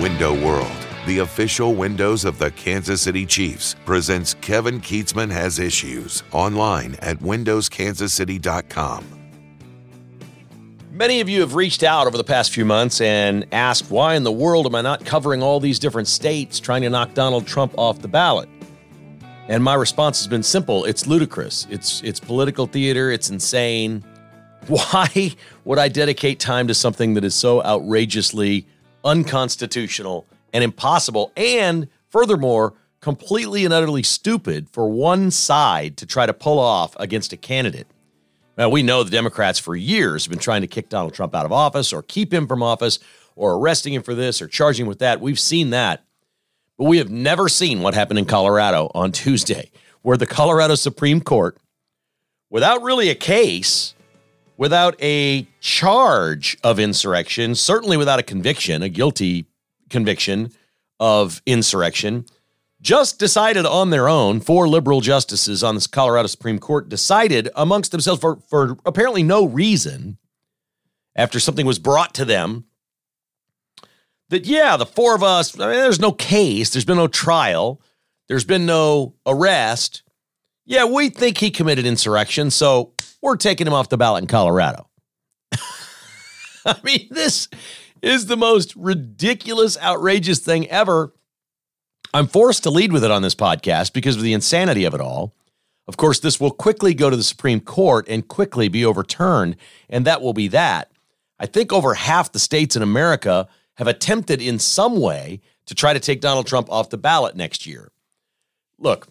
Window World, the official windows of the Kansas City Chiefs, presents Kevin Kietzman Has Issues online at windowskansascity.com. Many of you have reached out over the past few months and asked, why in the world am I not covering all these different states trying to knock Donald Trump off the ballot? And my response has been simple it's ludicrous, it's, it's political theater, it's insane. Why would I dedicate time to something that is so outrageously unconstitutional and impossible, and furthermore, completely and utterly stupid for one side to try to pull off against a candidate? Now, we know the Democrats for years have been trying to kick Donald Trump out of office or keep him from office or arresting him for this or charging him with that. We've seen that. But we have never seen what happened in Colorado on Tuesday, where the Colorado Supreme Court, without really a case, without a charge of insurrection, certainly without a conviction, a guilty conviction of insurrection, just decided on their own, four liberal justices on the Colorado Supreme Court decided amongst themselves for, for apparently no reason, after something was brought to them, that, yeah, the four of us, I mean, there's no case, there's been no trial, there's been no arrest. Yeah, we think he committed insurrection, so we're taking him off the ballot in Colorado. I mean, this is the most ridiculous, outrageous thing ever. I'm forced to lead with it on this podcast because of the insanity of it all. Of course, this will quickly go to the Supreme Court and quickly be overturned, and that will be that. I think over half the states in America have attempted in some way to try to take Donald Trump off the ballot next year. Look,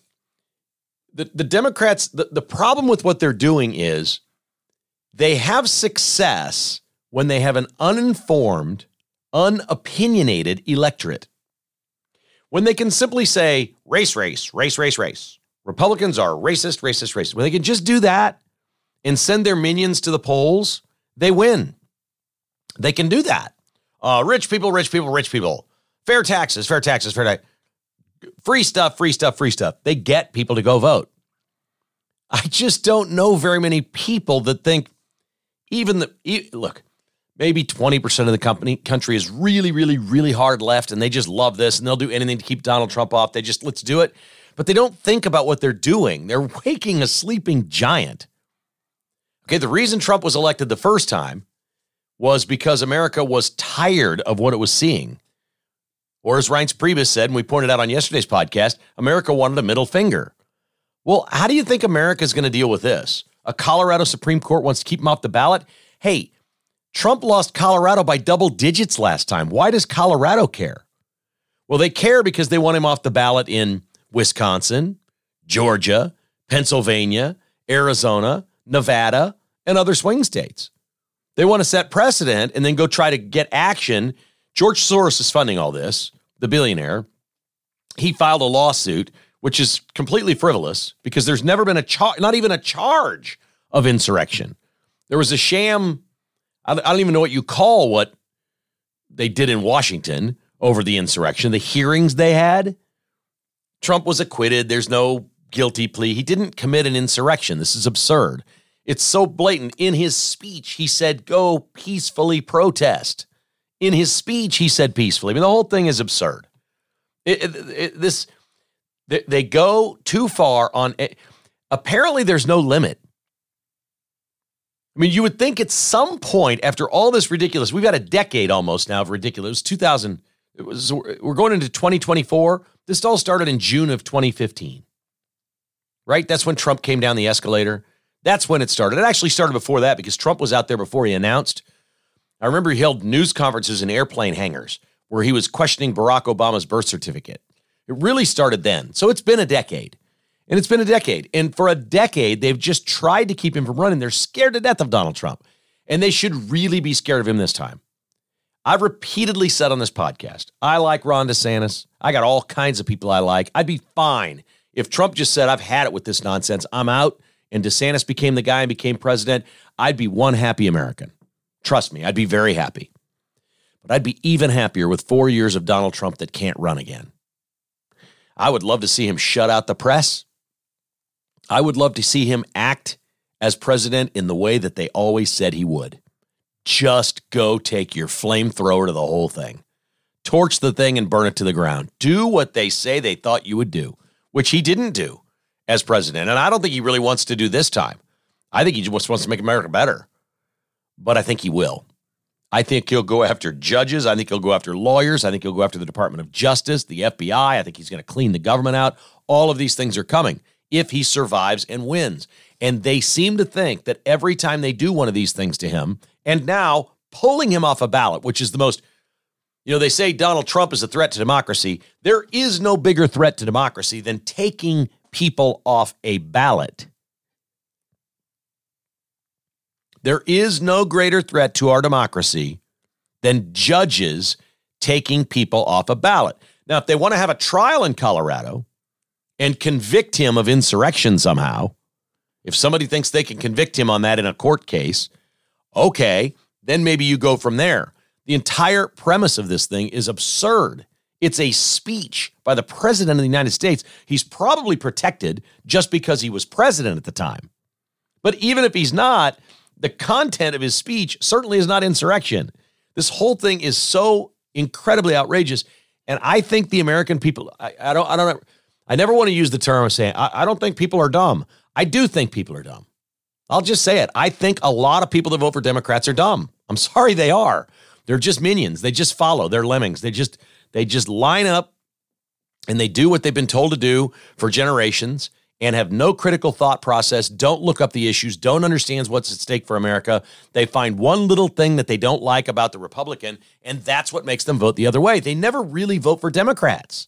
the, the Democrats, the, the problem with what they're doing is they have success when they have an uninformed, unopinionated electorate. When they can simply say race, race, race, race, race. Republicans are racist, racist, racist. When they can just do that and send their minions to the polls, they win. They can do that. Uh, rich people, rich people, rich people. Fair taxes, fair taxes, fair taxes free stuff, free stuff, free stuff. They get people to go vote. I just don't know very many people that think even the look, maybe 20% of the company country is really really really hard left and they just love this and they'll do anything to keep Donald Trump off. They just let's do it. But they don't think about what they're doing. They're waking a sleeping giant. Okay, the reason Trump was elected the first time was because America was tired of what it was seeing. Or as Reince Priebus said, and we pointed out on yesterday's podcast, America wanted a middle finger. Well, how do you think America is going to deal with this? A Colorado Supreme Court wants to keep him off the ballot. Hey, Trump lost Colorado by double digits last time. Why does Colorado care? Well, they care because they want him off the ballot in Wisconsin, Georgia, Pennsylvania, Arizona, Nevada, and other swing states. They want to set precedent and then go try to get action. George Soros is funding all this the billionaire, he filed a lawsuit, which is completely frivolous because there's never been a charge, not even a charge of insurrection. There was a sham. I don't even know what you call what they did in Washington over the insurrection, the hearings they had. Trump was acquitted. There's no guilty plea. He didn't commit an insurrection. This is absurd. It's so blatant. In his speech, he said, go peacefully protest in his speech, he said peacefully. I mean, the whole thing is absurd. It, it, it, this they, they, go too far on. Eh, apparently, there's no limit. I mean, you would think at some point after all this ridiculous, we've had a decade almost now of ridiculous. 2000. It was we're going into 2024. This all started in June of 2015. Right? That's when Trump came down the escalator. That's when it started. It actually started before that because Trump was out there before he announced I remember he held news conferences in airplane hangars where he was questioning Barack Obama's birth certificate. It really started then. So it's been a decade. And it's been a decade. And for a decade, they've just tried to keep him from running. They're scared to death of Donald Trump. And they should really be scared of him this time. I've repeatedly said on this podcast, I like Ron DeSantis. I got all kinds of people I like. I'd be fine if Trump just said, I've had it with this nonsense. I'm out. And DeSantis became the guy and became president. I'd be one happy American. Trust me, I'd be very happy. But I'd be even happier with four years of Donald Trump that can't run again. I would love to see him shut out the press. I would love to see him act as president in the way that they always said he would. Just go take your flamethrower to the whole thing. torch the thing and burn it to the ground. Do what they say they thought you would do, which he didn't do as president. And I don't think he really wants to do this time. I think he just wants to make America better. But I think he will. I think he'll go after judges. I think he'll go after lawyers. I think he'll go after the Department of Justice, the FBI. I think he's going to clean the government out. All of these things are coming if he survives and wins. And they seem to think that every time they do one of these things to him, and now pulling him off a ballot, which is the most, you know, they say Donald Trump is a threat to democracy. There is no bigger threat to democracy than taking people off a ballot. There is no greater threat to our democracy than judges taking people off a ballot. Now, if they want to have a trial in Colorado and convict him of insurrection somehow, if somebody thinks they can convict him on that in a court case, okay, then maybe you go from there. The entire premise of this thing is absurd. It's a speech by the president of the United States. He's probably protected just because he was president at the time. But even if he's not, the content of his speech certainly is not insurrection. This whole thing is so incredibly outrageous. And I think the American people, I, I don't, I don't, I never want to use the term of saying, I, I don't think people are dumb. I do think people are dumb. I'll just say it. I think a lot of people that vote for Democrats are dumb. I'm sorry they are. They're just minions. They just follow. They're lemmings. They just they just line up and they do what they've been told to do for generations and have no critical thought process, don't look up the issues, don't understand what's at stake for America. They find one little thing that they don't like about the Republican, and that's what makes them vote the other way. They never really vote for Democrats.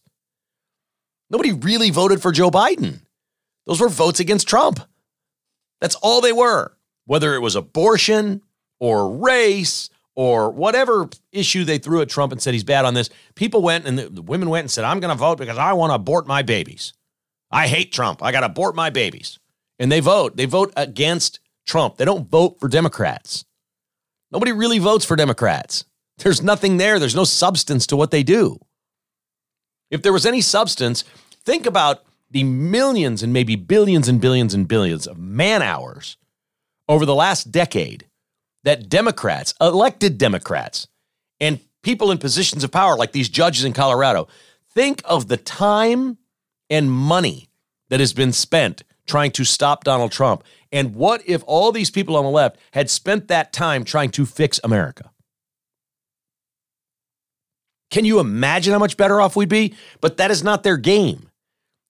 Nobody really voted for Joe Biden. Those were votes against Trump. That's all they were. Whether it was abortion or race or whatever issue they threw at Trump and said he's bad on this, people went and the, women went and said, I'm going to vote because I want to abort my babies. I hate Trump. I got to abort my babies. And they vote. They vote against Trump. They don't vote for Democrats. Nobody really votes for Democrats. There's nothing there. There's no substance to what they do. If there was any substance, think about the millions and maybe billions and billions and billions of man hours over the last decade that Democrats, elected Democrats, and people in positions of power like these judges in Colorado, think of the time and money that has been spent trying to stop Donald Trump. And what if all these people on the left had spent that time trying to fix America? Can you imagine how much better off we'd be? But that is not their game.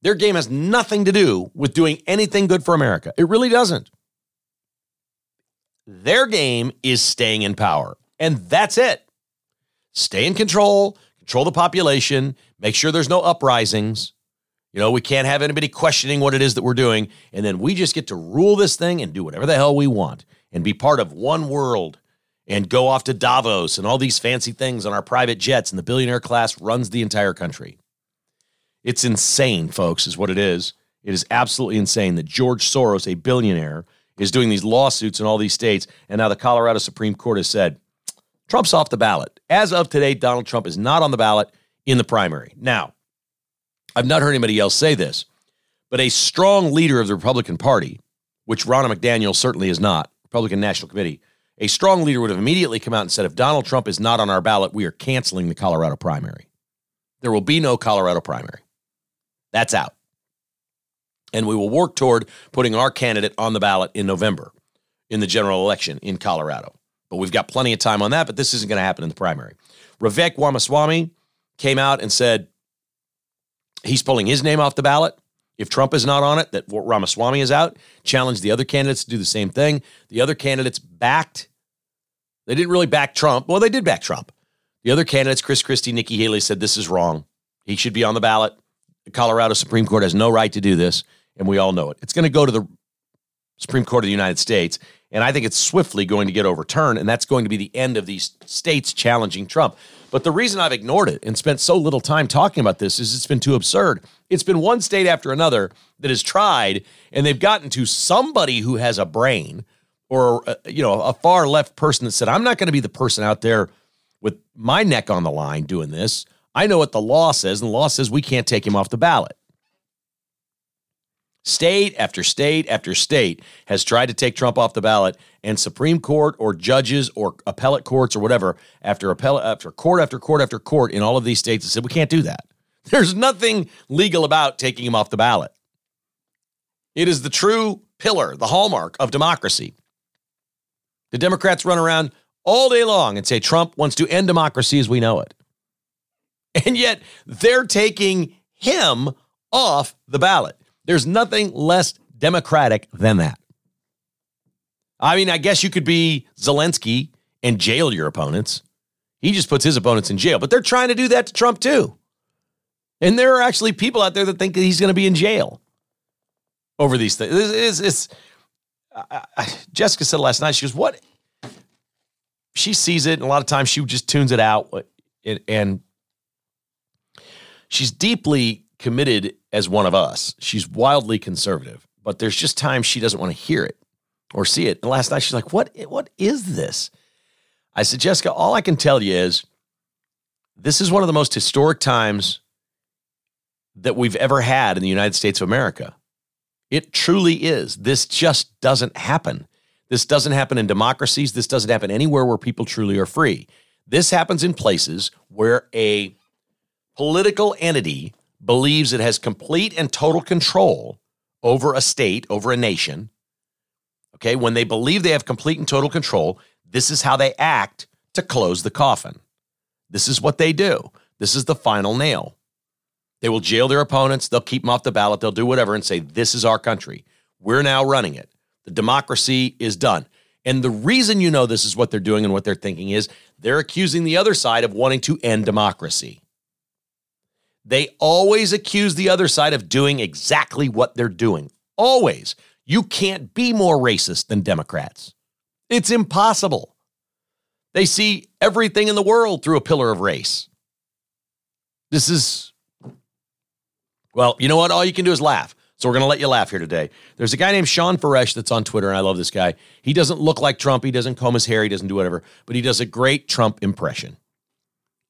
Their game has nothing to do with doing anything good for America. It really doesn't. Their game is staying in power, and that's it. Stay in control, control the population, make sure there's no uprisings. You know, we can't have anybody questioning what it is that we're doing. And then we just get to rule this thing and do whatever the hell we want and be part of one world and go off to Davos and all these fancy things on our private jets. And the billionaire class runs the entire country. It's insane, folks, is what it is. It is absolutely insane that George Soros, a billionaire, is doing these lawsuits in all these states. And now the Colorado Supreme Court has said Trump's off the ballot. As of today, Donald Trump is not on the ballot in the primary. Now, I've not heard anybody else say this, but a strong leader of the Republican Party, which Ronna McDaniel certainly is not, Republican National Committee, a strong leader would have immediately come out and said, if Donald Trump is not on our ballot, we are canceling the Colorado primary. There will be no Colorado primary. That's out. And we will work toward putting our candidate on the ballot in November in the general election in Colorado. But we've got plenty of time on that, but this isn't going to happen in the primary. Vivek Ramaswamy came out and said he's pulling his name off the ballot. If Trump is not on it, that Ramaswamy is out. Challenged the other candidates to do the same thing. The other candidates backed, they didn't really back Trump. Well, they did back Trump. The other candidates, Chris Christie, Nikki Haley, said this is wrong. He should be on the ballot. The Colorado Supreme Court has no right to do this, and we all know it. It's going to go to the Supreme Court of the United States, and I think it's swiftly going to get overturned, and that's going to be the end of these states challenging Trump. But the reason I've ignored it and spent so little time talking about this is it's been too absurd. It's been one state after another that has tried, and they've gotten to somebody who has a brain or uh, you know a far left person that said, "I'm not going to be the person out there with my neck on the line doing this. I know what the law says, and the law says we can't take him off the ballot. State after state after state has tried to take Trump off the ballot, and Supreme Court or judges or appellate courts or whatever, after appellate after court after court after court in all of these states, have said we can't do that. There's nothing legal about taking him off the ballot. It is the true pillar, the hallmark of democracy. The Democrats run around all day long and say Trump wants to end democracy as we know it. And yet they're taking him off the ballot. There's nothing less democratic than that. I mean, I guess you could be Zelensky and jail your opponents. He just puts his opponents in jail, but they're trying to do that to Trump too. And there are actually people out there that think that he's going to be in jail over these things. It's, it's, I, I, Jessica said last night, she goes, What? She sees it, and a lot of times she just tunes it out. Uh, and, and she's deeply committed as one of us. She's wildly conservative, but there's just times she doesn't want to hear it or see it. And last night she's like, "What? What is this?" I said, "Jessica, all I can tell you is this is one of the most historic times that we've ever had in the United States of America. It truly is. This just doesn't happen. This doesn't happen in democracies. This doesn't happen anywhere where people truly are free. This happens in places where a political entity believes it has complete and total control over a state, over a nation. Okay, when they believe they have complete and total control, this is how they act to close the coffin. This is what they do. This is the final nail. They will jail their opponents, they'll keep them off the ballot, they'll do whatever and say, This is our country. We're now running it. The democracy is done. And the reason you know this is what they're doing and what they're thinking is they're accusing the other side of wanting to end democracy. They always accuse the other side of doing exactly what they're doing. Always. You can't be more racist than Democrats. It's impossible. They see everything in the world through a pillar of race. This is, well, you know what? All you can do is laugh. So we're going to let you laugh here today. There's a guy named Shawn Farash that's on Twitter, and I love this guy. He doesn't look like Trump. He doesn't comb his hair. He doesn't do whatever, but he does a great Trump impression.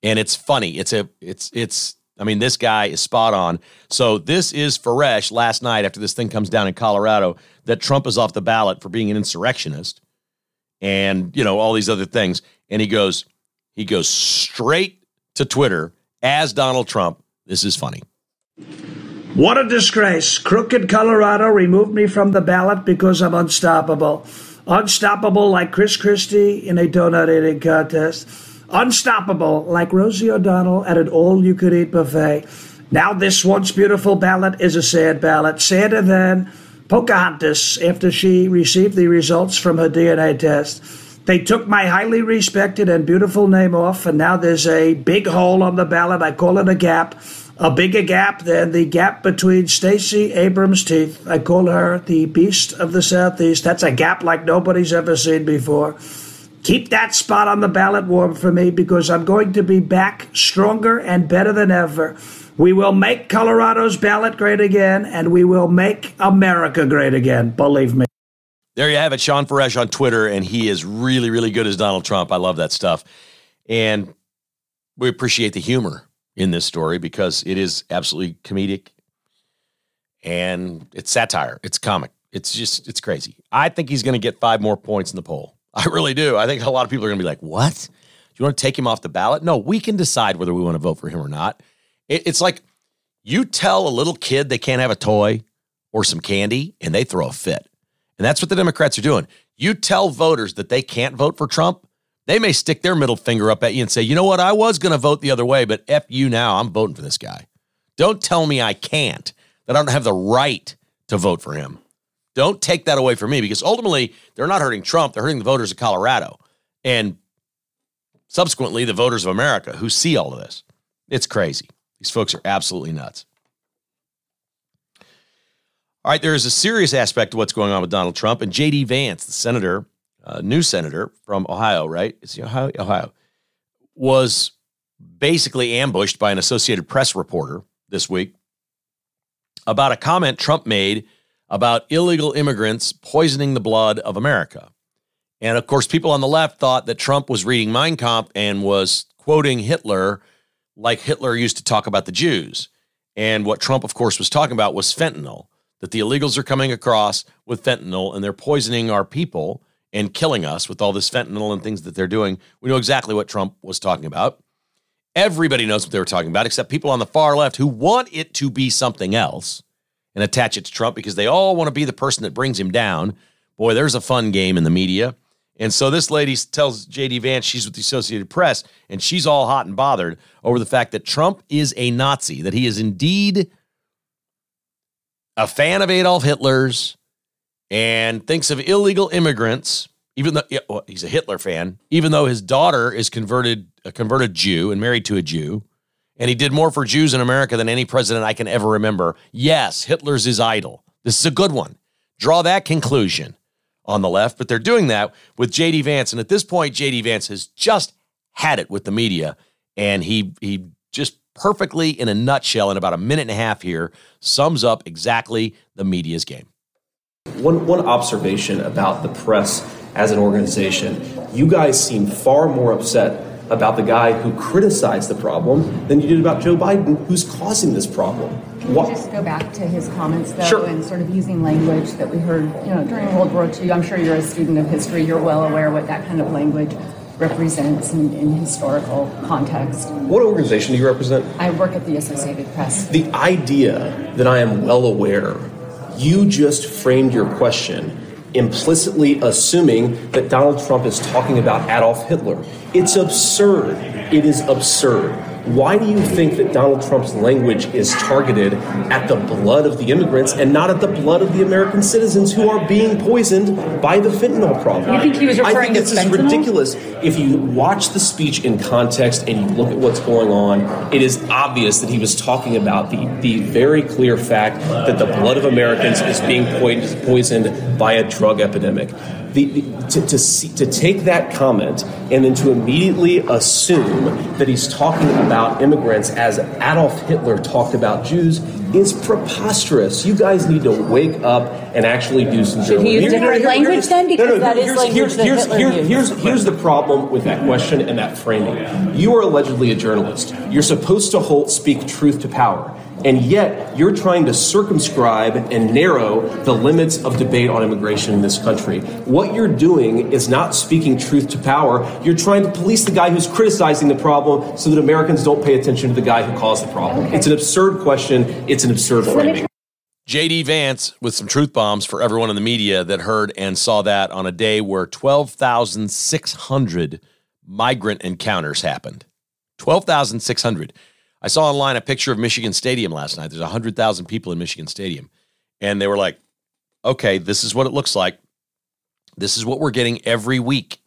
And it's funny. It's a, it's, it's, I mean, this guy is spot on. So this is Farash last night after this thing comes down in Colorado that Trump is off the ballot for being an insurrectionist and, you know, all these other things. And he goes, he goes straight to Twitter as Donald Trump. This is funny. What a disgrace. Crooked Colorado removed me from the ballot because I'm unstoppable. Unstoppable like Chris Christie in a donut eating contest unstoppable like Rosie O'Donnell at an all you could eat buffet. Now, this once beautiful ballot is a sad ballot, sadder than Pocahontas after she received the results from her DNA test. They took my highly respected and beautiful name off, and now there's a big hole on the ballot. I call it a gap, a bigger gap than the gap between Stacey Abrams' teeth. I call her the beast of the Southeast. That's a gap like nobody's ever seen before. Keep that spot on the ballot warm for me because I'm going to be back stronger and better than ever. We will make Colorado's ballot great again, and we will make America great again. Believe me. There you have it, Shawn Farash on Twitter, and he is really, really good as Donald Trump. I love that stuff. And we appreciate the humor in this story because it is absolutely comedic and it's satire. It's comic. It's just, it's crazy. I think he's going to get five more points in the poll. I really do. I think a lot of people are going to be like, what? Do you want to take him off the ballot? No, we can decide whether we want to vote for him or not. it's like you tell a little kid they can't have a toy or some candy and they throw a fit. And that's what the Democrats are doing. You tell voters that they can't vote for Trump, they may stick their middle finger up at you and say, you know what, I was going to vote the other way, but F you now, I'm voting for this guy. Don't tell me I can't, that I don't have the right to vote for him. Don't take that away from me because ultimately they're not hurting Trump, they're hurting the voters of Colorado and subsequently the voters of America who see all of this. It's crazy. These folks are absolutely nuts. All right, there is a serious aspect to what's going on with Donald Trump and J.D. Vance, the senator, uh, new senator from Ohio, right? Is Ohio? Ohio was basically ambushed by an Associated Press reporter this week about a comment Trump made about illegal immigrants poisoning the blood of America. And of course, people on the left thought that Trump was reading Mein Kampf and was quoting Hitler like Hitler used to talk about the Jews. And what Trump, of course, was talking about was fentanyl. that the illegals are coming across with fentanyl and they're poisoning our people and killing us with all this fentanyl and things that they're doing. We know exactly what Trump was talking about. Everybody knows what they were talking about, except people on the far left who want it to be something else and attach it to Trump because they all want to be the person that brings him down. Boy, there's a fun game in the media. And so this lady tells JD Vance she's with the Associated Press, and she's all hot and bothered over the fact that Trump is a Nazi, that he is indeed a fan of Adolf Hitler's and thinks of illegal immigrants, even though well, he's a Hitler fan, even though his daughter is converted a converted Jew and married to a Jew, and he did more for Jews in America than any president I can ever remember. Yes, Hitler's his idol. This is a good one. Draw that conclusion on the left, but they're doing that with JD Vance. And at this point, JD Vance has just had it with the media, and he he just perfectly, in a nutshell, in about a minute and a half here, sums up exactly the media's game. One, one observation about the press as an organization you guys seem far more upset about the guy who criticized the problem than you did about Joe Biden, who's causing this problem. Can you just go back to his comments, though, Sure. and sort of using language that we heard, you know, during World War II? I'm sure you're a student of history. You're well aware what that kind of language represents in, in historical context. What organization do you represent? I work at the Associated Press. The idea that I am well aware, you just framed your question implicitly assuming that Donald Trump is talking about Adolf Hitler. It's absurd. It is absurd. Why do you think that Donald Trump's language is targeted at the blood of the immigrants and not at the blood of the American citizens who are being poisoned by the fentanyl problem? You think he was I referring think to this is ridiculous. If you watch the speech in context and you look at what's going on, it is obvious that he was talking about the, the very clear fact that the blood of Americans is being poisoned, poisoned by a drug epidemic. The, the, to, to, see, to take that comment and then to immediately assume that he's talking about immigrants as Adolf Hitler talked about Jews is preposterous. You guys need to wake up and actually do some Should he use different language then? Because that is here's, language here's, that here's, Hitler here's, here's the problem with that question and that framing. You are allegedly a journalist. You're supposed to hold, speak truth to power. And yet, you're trying to circumscribe and narrow the limits of debate on immigration in this country. What you're doing is not speaking truth to power. You're trying to police the guy who's criticizing the problem so that Americans don't pay attention to the guy who caused the problem. It's an absurd question. It's an absurd framing. JD Vance with some truth bombs for everyone in the media that heard and saw that on a day where 12,600 migrant encounters happened. 12,600. I saw online a picture of Michigan Stadium last night. There's 100,000 people in Michigan Stadium. And they were like, okay, this is what it looks like. This is what we're getting every week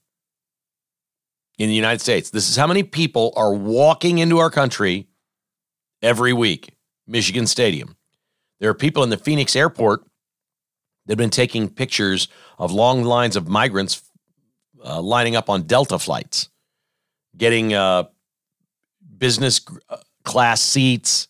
in the United States. This is how many people are walking into our country every week. Michigan Stadium. There are people in the Phoenix airport that have been taking pictures of long lines of migrants uh, lining up on Delta flights, getting uh, business uh, class seats.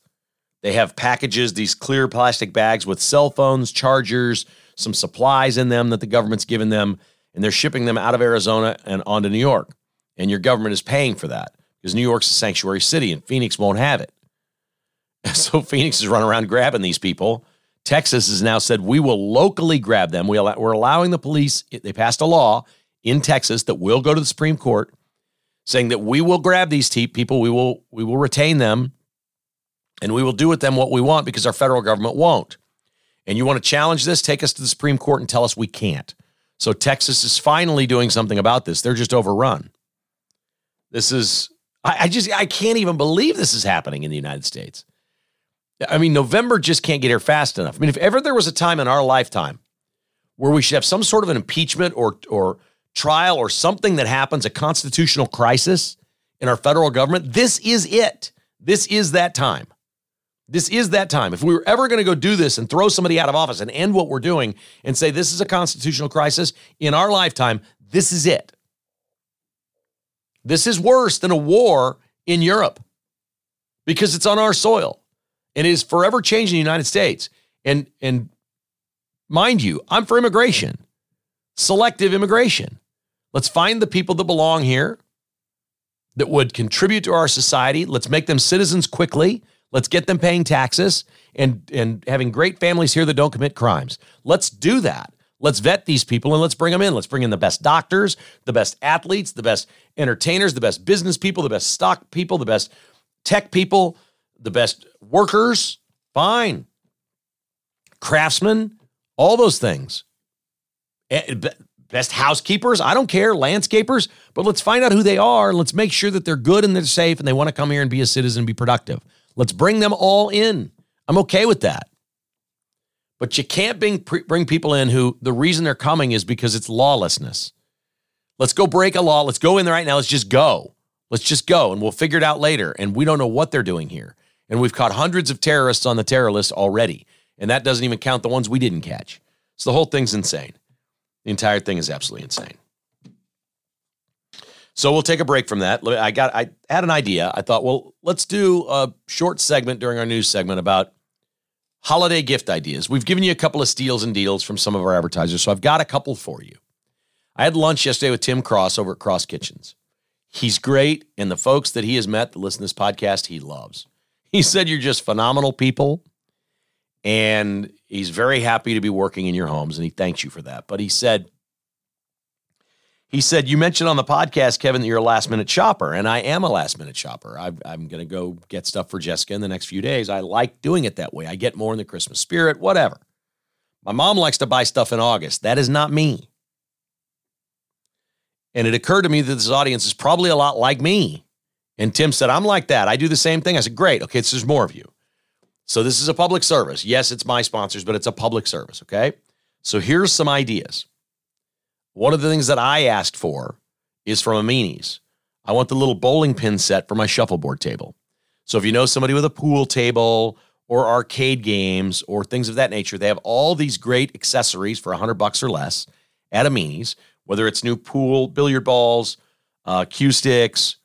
They have packages, these clear plastic bags with cell phones, chargers, some supplies in them that the government's given them, and they're shipping them out of Arizona and onto New York. And your government is paying for that because New York's a sanctuary city and Phoenix won't have it. So Phoenix is running around grabbing these people. Texas has now said we will locally grab them. We we're allowing the police. They passed a law in Texas that will go to the Supreme Court, saying that we will grab these people. We will we will retain them, and we will do with them what we want because our federal government won't. And you want to challenge this? Take us to the Supreme Court and tell us we can't. So Texas is finally doing something about this. They're just overrun. This is I, I just I can't even believe this is happening in the United States. I mean, November just can't get here fast enough. I mean, if ever there was a time in our lifetime where we should have some sort of an impeachment or or trial or something that happens, a constitutional crisis in our federal government, this is it. This is that time. This is that time. If we were ever going to go do this and throw somebody out of office and end what we're doing and say this is a constitutional crisis in our lifetime, this is it. This is worse than a war in Europe because it's on our soil and it is forever changing the United States. And and mind you, I'm for immigration, selective immigration. Let's find the people that belong here that would contribute to our society. Let's make them citizens quickly. Let's get them paying taxes and and having great families here that don't commit crimes. Let's do that. Let's vet these people and let's bring them in. Let's bring in the best doctors, the best athletes, the best entertainers, the best business people, the best stock people, the best tech people, the best workers. Fine. Craftsmen, all those things. Eh, Best housekeepers, I don't care, landscapers, but let's find out who they are and let's make sure that they're good and they're safe and they want to come here and be a citizen and be productive. Let's bring them all in. I'm okay with that. But you can't bring, bring people in who the reason they're coming is because it's lawlessness. Let's go break a law. Let's go in there right now. Let's just go. Let's just go and we'll figure it out later. And we don't know what they're doing here. And we've caught hundreds of terrorists on the terror list already. And that doesn't even count the ones we didn't catch. So the whole thing's insane. The entire thing is absolutely insane. So we'll take a break from that. I got I had an idea. I thought, well, let's do a short segment during our news segment about holiday gift ideas. We've given you a couple of steals and deals from some of our advertisers, so I've got a couple for you. I had lunch yesterday with Tim Cross over at Cross Kitchens. He's great, and the folks that he has met that listen to this podcast, he loves. He said you're just phenomenal people, and he's very happy to be working in your homes, and he thanks you for that. But he said, he said, You mentioned on the podcast, Kevin, that you're a last minute shopper, and I am a last minute shopper. i am going to go get stuff for Jessica in the next few days. I like doing it that way. I get more in the Christmas spirit, whatever. My mom likes to buy stuff in August. That is not me. And it occurred to me that this audience is probably a lot like me. And Tim said, I'm like that. I do the same thing. I said, Great. Okay, so there's more of you. So this is a public service. Yes, it's my sponsors, but it's a public service. Okay. So here's some ideas. One of the things that I asked for is from Amini's. I want the little bowling pin set for my shuffleboard table. So if you know somebody with a pool table or arcade games or things of that nature, they have all these great accessories for 100 bucks or less at Amini's, whether it's new pool billiard balls, uh, cue sticks,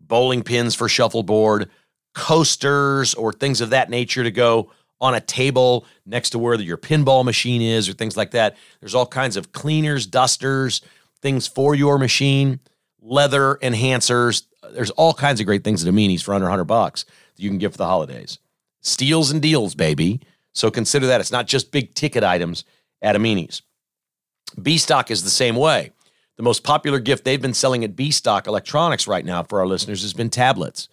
bowling pins for shuffleboard, coasters, or things of that nature to go on a table next to where your pinball machine is or things like that. There's all kinds of cleaners, dusters, things for your machine, leather enhancers. There's all kinds of great things at Amini's for under 100 bucks that you can get for the holidays. Steals and deals, baby. So consider that. It's not just big ticket items at Amini's. B Stock is the same way. The most popular gift they've been selling at B Stock Electronics right now for our listeners has been tablets.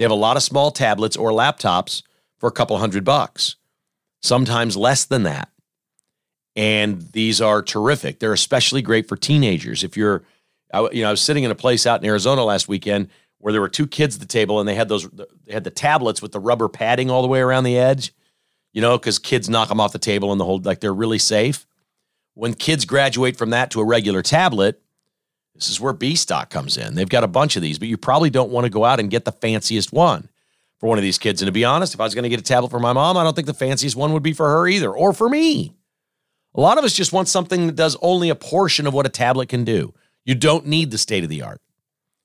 They have a lot of small tablets or laptops for a couple hundred bucks, sometimes less than that. And these are terrific. They're especially great for teenagers. If you're, you know, I was sitting in a place out in Arizona last weekend where there were two kids at the table and they had those, they had the tablets with the rubber padding all the way around the edge, you know, because kids knock them off the table and the whole, like they're really safe. When kids graduate from that to a regular tablet, this is where B stock comes in. They've got a bunch of these, but you probably don't want to go out and get the fanciest one for one of these kids. And to be honest, if I was going to get a tablet for my mom, I don't think the fanciest one would be for her either, or for me. A lot of us just want something that does only a portion of what a tablet can do. You don't need the state of the art.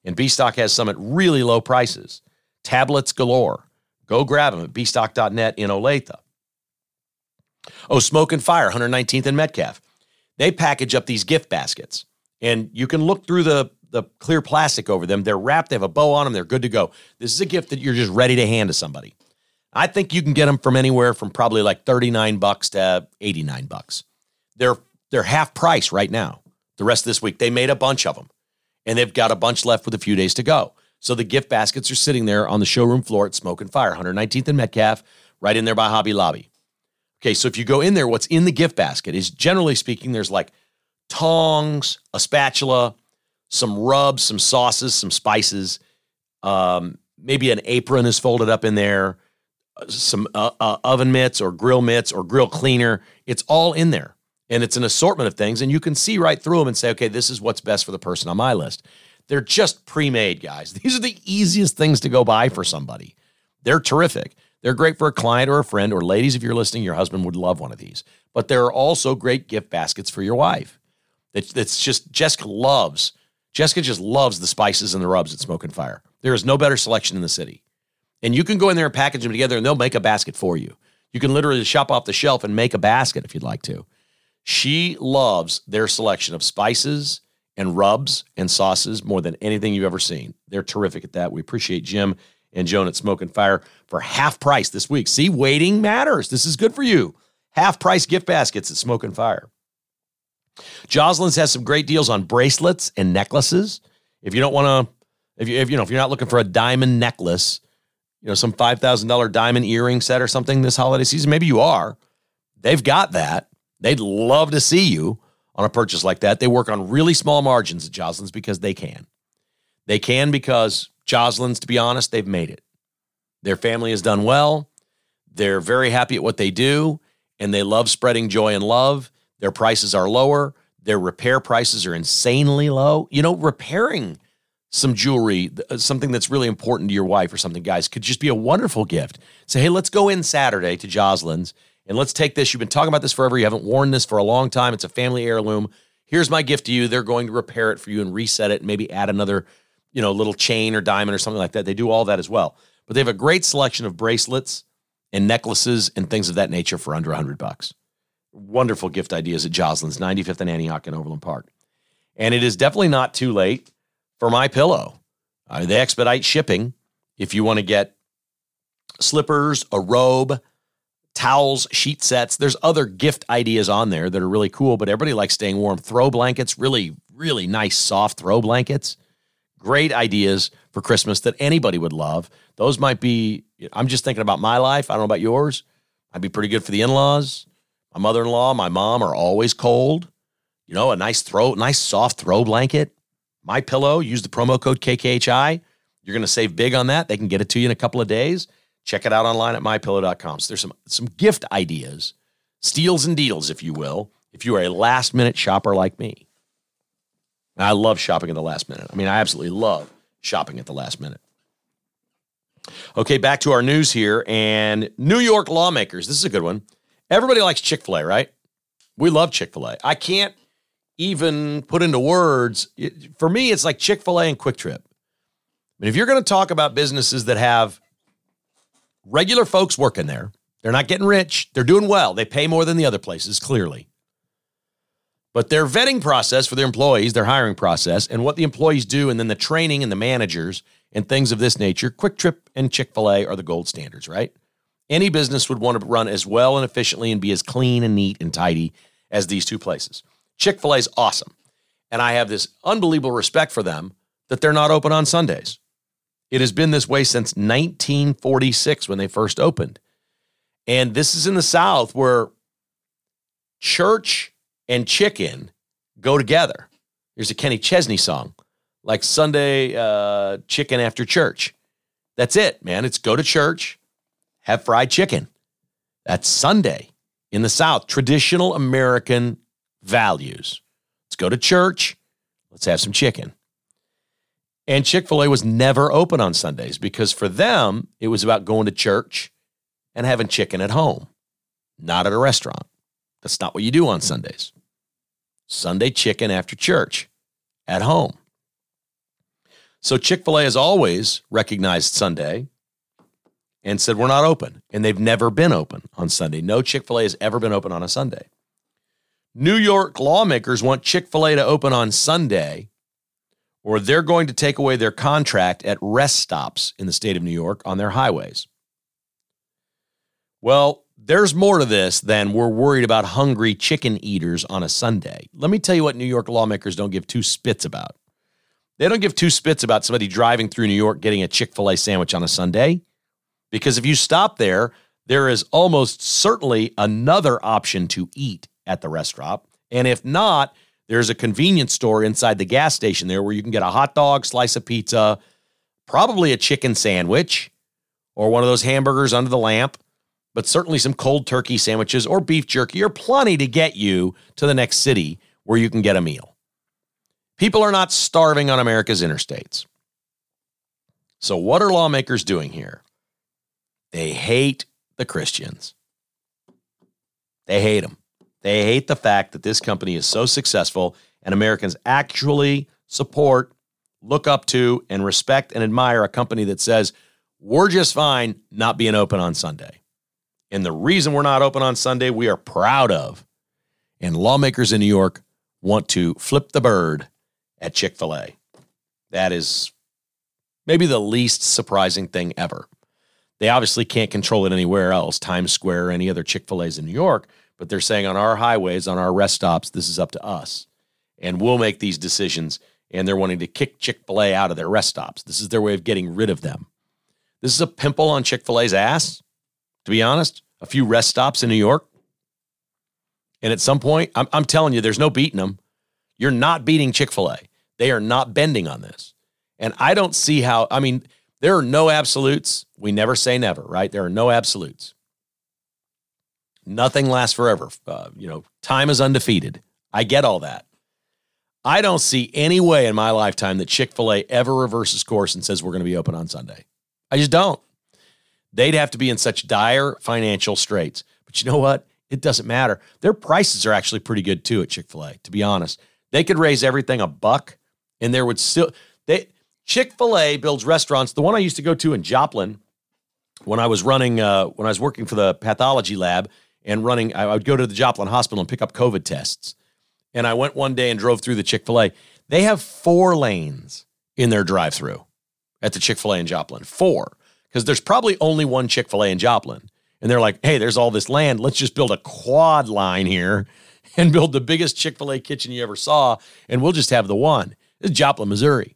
And B stock has some at really low prices. Tablets galore. Go grab them at bstock.net in Olathe. Oh, Smoke and Fire, 119th and Metcalf. They package up these gift baskets. And you can look through the the clear plastic over them. They're wrapped, they have a bow on them, they're good to go. This is a gift that you're just ready to hand to somebody. I think you can get them from anywhere from probably like 39 bucks to 89 bucks. They're they're half price right now. The rest of this week they made a bunch of them and they've got a bunch left with a few days to go. So the gift baskets are sitting there on the showroom floor at Smoke and Fire, 119th and Metcalf, right in there by Hobby Lobby. Okay, so if you go in there, what's in the gift basket is generally speaking, there's like tongs, a spatula, some rubs, some sauces, some spices. Um, maybe an apron is folded up in there, some uh, uh, oven mitts or grill mitts or grill cleaner. It's all in there. And it's an assortment of things. And you can see right through them and say, okay, this is what's best for the person on my list. They're just pre made, guys. These are the easiest things to go buy for somebody. They're terrific. They're great for a client or a friend, or ladies, if you're listening, your husband would love one of these. But there are also great gift baskets for your wife. It's just, Jessica loves Jessica just loves the spices and the rubs at Smoke and Fire. There is no better selection in the city. And you can go in there and package them together and they'll make a basket for you. You can literally shop off the shelf and make a basket if you'd like to. She loves their selection of spices and rubs and sauces more than anything you've ever seen. They're terrific at that. We appreciate Jim and Joan at Smoke and Fire for half price this week. See, waiting matters. This is good for you. Half price gift baskets at Smoke and Fire. Joslin's has some great deals on bracelets and necklaces. If you don't want to, if you if you know if you're not looking for a diamond necklace, you know some five thousand dollar diamond earring set or something this holiday season, maybe you are. They've got that. They'd love to see you on a purchase like that. They work on really small margins at Joslin's because they can. They can because Joslin's, to be honest, they've made it. Their family has done well. They're very happy at what they do, and they love spreading joy and love. Their prices are lower. Their repair prices are insanely low. You know, repairing some jewelry, uh, something that's really important to your wife or something, guys, could just be a wonderful gift. Say, hey, let's go in Saturday to Joslin's and let's take this. You've been talking about this forever. You haven't worn this for a long time. It's a family heirloom. Here's my gift to you. They're going to repair it for you and reset it and maybe add another, you know, little chain or diamond or something like that. They do all that as well. But they have a great selection of bracelets and necklaces and things of that nature for under 100 bucks. Wonderful gift ideas at Joslin's, 95th and Antioch in Overland Park. And it is definitely not too late for my pillow. Uh, they expedite shipping if you want to get slippers, a robe, towels, sheet sets. There's other gift ideas on there that are really cool, but everybody likes staying warm. Throw blankets, really, really nice, soft throw blankets. Great ideas for Christmas that anybody would love. Those might be, I'm just thinking about my life. I don't know about yours. I'd be pretty good for the in laws. My mother in law, my mom are always cold. You know, a nice throw, nice soft throw blanket. My pillow, use the promo code KKHI. You're going to save big on that. They can get it to you in a couple of days. Check it out online at mypillow.com. So there's some some gift ideas, steals and deals, if you will, if you are a last minute shopper like me. I love shopping at the last minute. I mean, I absolutely love shopping at the last minute. Okay, back to our news here. And New York lawmakers, this is a good one. Everybody likes Chick fil A, right? We love Chick fil A. I can't even put into words. For me, it's like Chick fil A and QuikTrip. I mean, if you're going to talk about businesses that have regular folks working there. They're not getting rich. They're doing well. They pay more than the other places, clearly. But their vetting process for their employees, their hiring process, and what the employees do, and then the training and the managers and things of this nature, QuikTrip and Chick fil A are the gold standards, right? Any business would want to run as well and efficiently and be as clean and neat and tidy as these two places. Chick fil A is awesome. And I have this unbelievable respect for them that they're not open on Sundays. It has been this way since 1946 when they first opened. And this is in the South where church and chicken go together. There's a Kenny Chesney song, like Sunday uh, chicken after church. That's it, man. It's go to church, have fried chicken. That's Sunday in the South. Traditional American values. Let's go to church. Let's have some chicken. And Chick fil A was never open on Sundays because for them, it was about going to church and having chicken at home, not at a restaurant. That's not what you do on Sundays. Sunday chicken after church at home. So Chick fil A has always recognized Sunday and said, We're not open. And they've never been open on Sunday. No Chick fil A has ever been open on a Sunday. New York lawmakers want Chick fil A to open on Sunday or they're going to take away their contract at rest stops in the state of New York on their highways. Well, there's more to this than we're worried about hungry chicken eaters on a Sunday. Let me tell you what New York lawmakers don't give two spits about. They don't give two spits about somebody driving through New York getting a Chick fil A sandwich on a Sunday. Because if you stop there, there is almost certainly another option to eat at the restaurant. And if not, there's a convenience store inside the gas station there where you can get a hot dog, slice of pizza, probably a chicken sandwich, or one of those hamburgers under the lamp, but certainly some cold turkey sandwiches or beef jerky or plenty to get you to the next city where you can get a meal. People are not starving on America's interstates. So, what are lawmakers doing here? They hate the Christians. They hate them. They hate the fact that this company is so successful and Americans actually support, look up to, and respect and admire a company that says, we're just fine not being open on Sunday. And the reason we're not open on Sunday, we are proud of. And lawmakers in New York want to flip the bird at Chick fil A. That is Maybe the least surprising thing ever. They obviously can't control it anywhere else, Times Square, or any other Chick fil A's in New York, but they're saying on our highways, on our rest stops, this is up to us. And we'll make these decisions. And they're wanting to kick Chick fil A out of their rest stops. This is their way of getting rid of them. This is a pimple on Chick fil A's ass, to be honest. A few rest stops in New York. And at some point, I'm, I'm telling you, there's no beating them. You're not beating Chick fil A. They are not bending on this. And I don't see how, I mean, there are no absolutes. We never say never, right? There are no absolutes. Nothing lasts forever. Uh, you know, time is undefeated. I get all that. I don't see any way in my lifetime that Chick fil A ever reverses course and says we're going to be open on Sunday. I just don't. They'd have to be in such dire financial straits. But you know what? It doesn't matter. Their prices are actually pretty good too at Chick fil A, to be honest. They could raise everything a buck and there would still, Chick fil A builds restaurants. The one I used to go to in Joplin when I was running, uh, when I was working for the pathology lab and running, I would go to the Joplin Hospital and pick up COVID tests. And I went one day and drove through the Chick fil A. They have four lanes in their drive through at the Chick fil A in Joplin. Four. Because there's probably only one Chick fil A in Joplin. And they're like, hey, there's all this land. Let's just build a quad line here and build the biggest Chick fil A kitchen you ever saw. And we'll just have the one. It's Joplin, Missouri.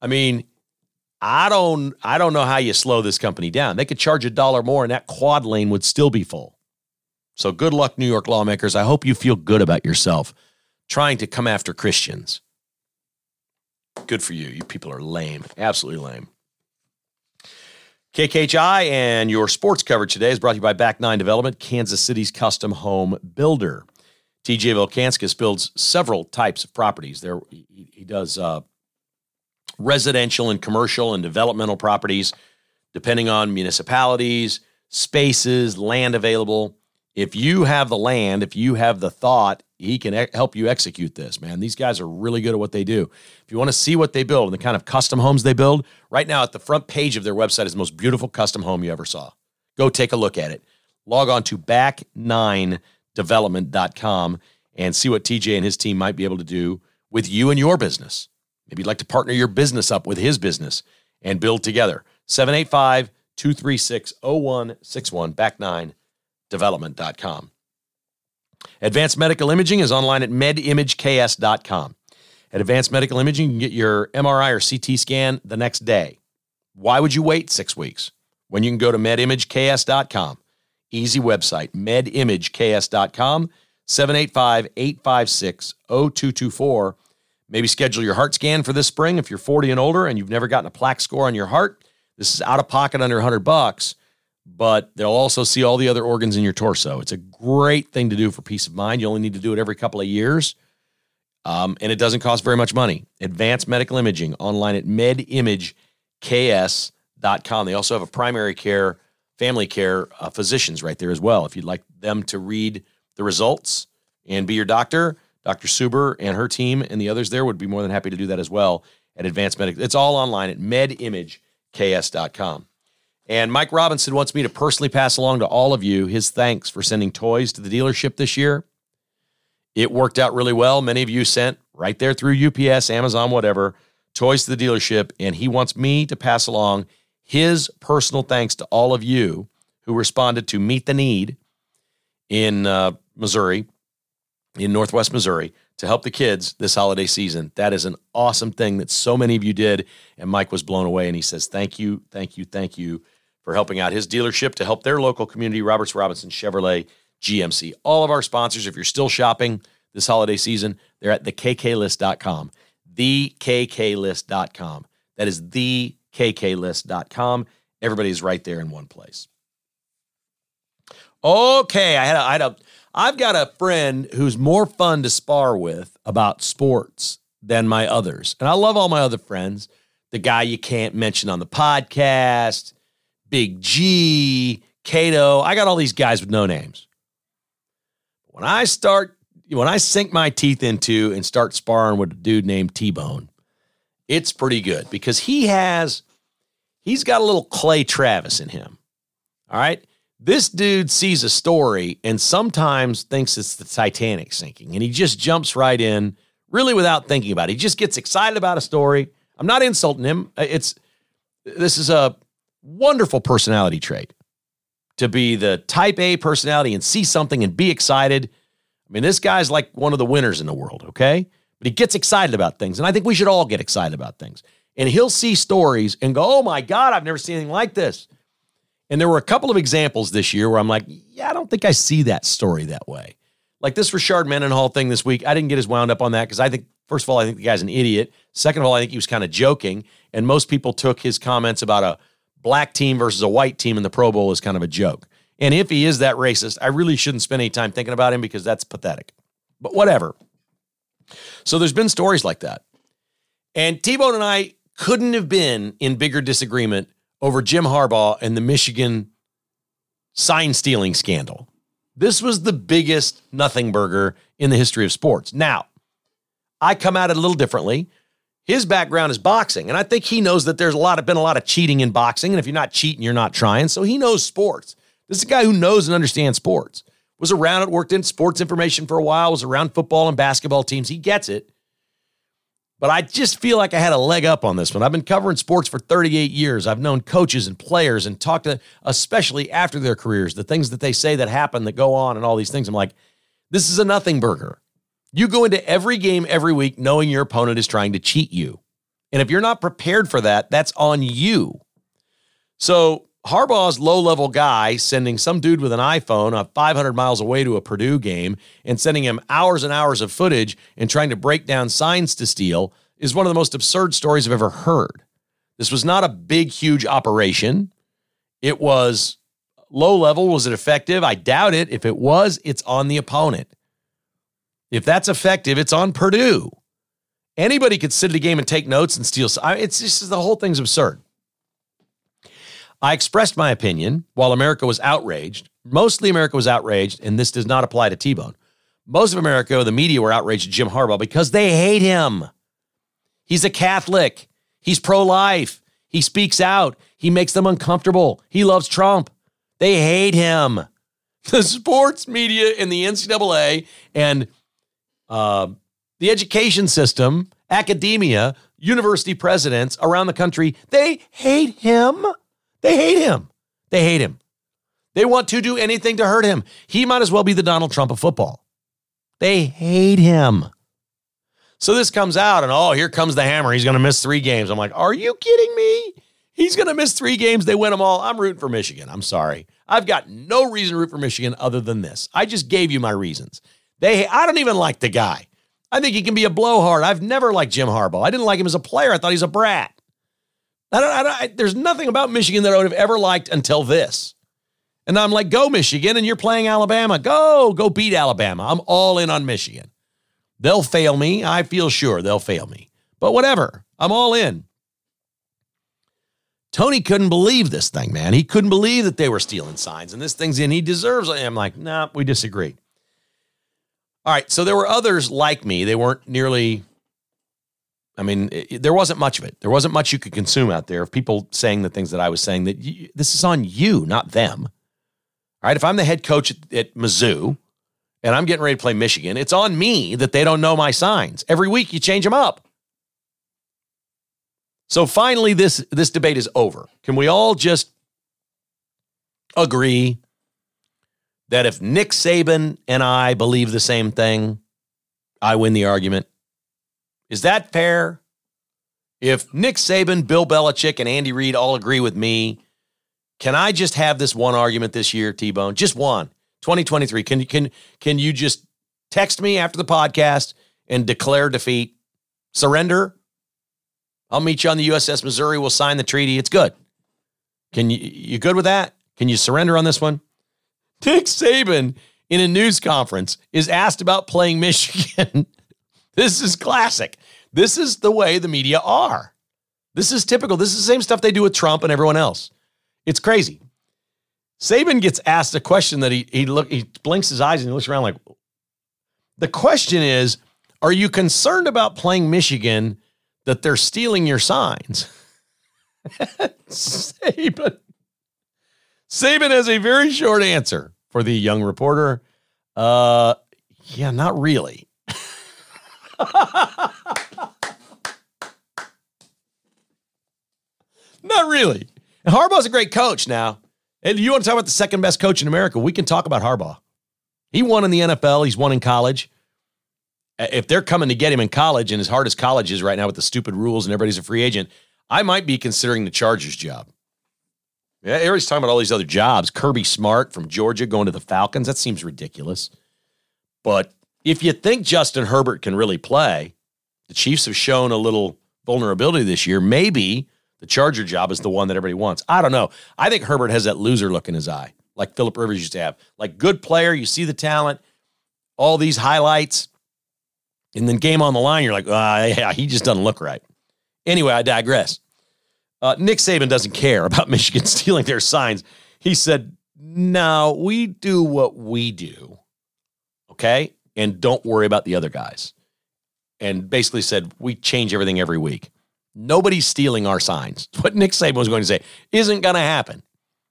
I mean, I don't I don't know how you slow this company down. They could charge a dollar more and that quad lane would still be full. So good luck, New York lawmakers. I hope you feel good about yourself trying to come after Christians. Good for you. You people are lame. Absolutely lame. KKHI and your sports coverage today is brought to you by Back Nine Development, Kansas City's custom home builder. TJ Volkanskis builds several types of properties. There, he, he does uh, residential and commercial and developmental properties, depending on municipalities, spaces, land available. If you have the land, if you have the thought, he can help you execute this, man. These guys are really good at what they do. If you want to see what they build and the kind of custom homes they build, right now at the front page of their website is the most beautiful custom home you ever saw. Go take a look at it. Log on to back9development.com and see what TJ and his team might be able to do with you and your business. Maybe you'd like to partner your business up with his business and build together. 785 236 0161, back9development.com. Advanced Medical Imaging is online at medimageks.com. At Advanced Medical Imaging, you can get your MRI or CT scan the next day. Why would you wait six weeks when you can go to medimageks.com? Easy website, medimageks.com, 785 856 0224 Maybe schedule your heart scan for this spring if you're 40 and older and you've never gotten a plaque score on your heart. This is out of pocket under 100 bucks, but they'll also see all the other organs in your torso. It's a great thing to do for peace of mind. You only need to do it every couple of years. Um, and it doesn't cost very much money. Advanced Medical Imaging online at medimageks.com. They also have a primary care, family care uh, physicians right there as well. If you'd like them to read the results and be your doctor, Dr. Suber and her team and the others there would be more than happy to do that as well at Advanced Medical. It's all online at medimageks.com. And Mike Robinson wants me to personally pass along to all of you his thanks for sending toys to the dealership this year. It worked out really well. Many of you sent right there through UPS, Amazon, whatever, toys to the dealership. And he wants me to pass along his personal thanks to all of you who responded to Meet the Need in uh, Missouri in Northwest Missouri to help the kids this holiday season. That is an awesome thing that so many of you did. And Mike was blown away and he says, Thank you, thank you, thank you for helping out his dealership to help their local community, Roberts Robinson Chevrolet GMC. All of our sponsors, if you're still shopping this holiday season, they're at thekklist.com. Thekklist.com. That is thekklist.com. Everybody's right there in one place. Okay, I had a, I had a I've got a friend who's more fun to spar with about sports than my others. And I love all my other friends. The guy you can't mention on the podcast, Big G, Cato. I got all these guys with no names. When I start, when I sink my teeth into and start sparring with a dude named T Bone, it's pretty good because he has, he's got a little Clay Travis in him. All right. This dude sees a story and sometimes thinks it's the Titanic sinking, and he just jumps right in, really without thinking about it. He just gets excited about a story. I'm not insulting him. Uh, it's This is a wonderful personality trait to be the type A personality and see something and be excited. I mean, this guy's like one of the winners in the world, okay? But he gets excited about things. And I think we should all get excited about things. And he'll see stories and go, oh my God, I've never seen anything like this. And there were a couple of examples this year where I'm like, yeah, I don't think I see that story that way. Like this Rashard Mendenhall thing this week, I didn't get as wound up on that because I think, first of all, I think the guy's an idiot. Second of all, I think he was kind of joking. And most people took his comments about a black team versus a white team in the Pro Bowl as kind of a joke. And if he is that racist, I really shouldn't spend any time thinking about him because that's pathetic. But whatever. So there's been stories like that. And T Bone and I couldn't have been in bigger disagreement over Jim Harbaugh and the Michigan sign stealing scandal. This was the biggest nothing burger in the history of sports. Now, I come at it a little differently. His background is boxing, and I think he knows that there's a lot of been a lot of cheating in boxing, and if you're not cheating, you're not trying. So he knows sports. This is a guy who knows and understands sports. Was around it, worked in sports information for a while, was around football and basketball teams. He gets it. But I just feel like I had a leg up on this one. I've been covering sports for 38 years. I've known coaches and players and talked to, especially after their careers, the things that they say that happen, that go on, and all these things. I'm like, this is a nothing burger. You go into every game every week knowing your opponent is trying to cheat you. And if you're not prepared for that, that's on you. So Harbaugh's low level guy sending some dude with an iPhone uh, 500 miles away to a Purdue game and sending him hours and hours of footage and trying to break down signs to steal is one of the most absurd stories I've ever heard. This was not a big, huge operation. It was low level. Was it effective? I doubt it. If it was, it's on the opponent. If that's effective, it's on Purdue. Anybody could sit at a game and take notes and steal. It's just the whole thing's absurd. I expressed my opinion while America was outraged. Mostly America was outraged, and this does not apply to T Bone. Most of America, the media, were outraged at Jim Harbaugh because they hate him. He's a Catholic. He's pro life. He speaks out. He makes them uncomfortable. He loves Trump. They hate him. The sports media and the NCAA and uh, the education system, academia, university presidents around the country, they hate him. They hate him. They hate him. They want to do anything to hurt him. He might as well be the Donald Trump of football. They hate him. So this comes out, and oh, here comes the hammer. He's going to miss three games. I'm like, are you kidding me? He's going to miss three games. They win them all. I'm rooting for Michigan. I'm sorry. I've got no reason to root for Michigan other than this. I just gave you my reasons. They, I don't even like the guy. I think he can be a blowhard. I've never liked Jim Harbaugh. I didn't like him as a player. I thought he's a brat. I don't, I don't, I, there's nothing about Michigan that I would have ever liked until this. And I'm like, go Michigan, and you're playing Alabama. Go, go beat Alabama. I'm all in on Michigan. They'll fail me. I feel sure they'll fail me. But whatever, I'm all in. Tony couldn't believe this thing, man. He couldn't believe that they were stealing signs and this thing's in. He deserves it. I'm like, nah, we disagree. All right. So there were others like me. They weren't nearly, I mean, it, there wasn't much of it. There wasn't much you could consume out there of people saying the things that I was saying that you, this is on you, not them. All right. If I'm the head coach at, at Mizzou and I'm getting ready to play Michigan, it's on me that they don't know my signs. Every week you change them up. So finally, this, this debate is over. Can we all just agree that if Nick Saban and I believe the same thing, I win the argument. Is that fair? If Nick Saban, Bill Belichick, and Andy Reid all agree with me, can I just have this one argument this year, T Bone? Just one. 2023. Can can can you just text me after the podcast and declare defeat? Surrender? I'll meet you on the USS Missouri. We'll sign the treaty. It's good. Can you you good with that? Can you surrender on this one? Nick Saban in a news conference is asked about playing Michigan. This is classic. This is the way the media are. This is typical. This is the same stuff they do with Trump and everyone else. It's crazy. Saban gets asked a question that he he look he blinks his eyes and he looks around like the question is, are you concerned about playing Michigan that they're stealing your signs? Saban Saban has a very short answer for the young reporter. Uh, yeah, not really. Not really. Harbaugh's a great coach now. And you want to talk about the second best coach in America? We can talk about Harbaugh. He won in the NFL, he's won in college. If they're coming to get him in college, and as hard as college is right now with the stupid rules and everybody's a free agent, I might be considering the Chargers job. Yeah, everybody's talking about all these other jobs. Kirby Smart from Georgia going to the Falcons. That seems ridiculous. But if you think Justin Herbert can really play, the Chiefs have shown a little vulnerability this year. Maybe the Charger job is the one that everybody wants. I don't know. I think Herbert has that loser look in his eye, like Philip Rivers used to have. Like good player, you see the talent, all these highlights, and then game on the line, you're like, ah, yeah, he just doesn't look right. Anyway, I digress. Uh, Nick Saban doesn't care about Michigan stealing their signs. He said, no, we do what we do. Okay. And don't worry about the other guys. And basically said, we change everything every week. Nobody's stealing our signs. What Nick Saban was going to say isn't going to happen.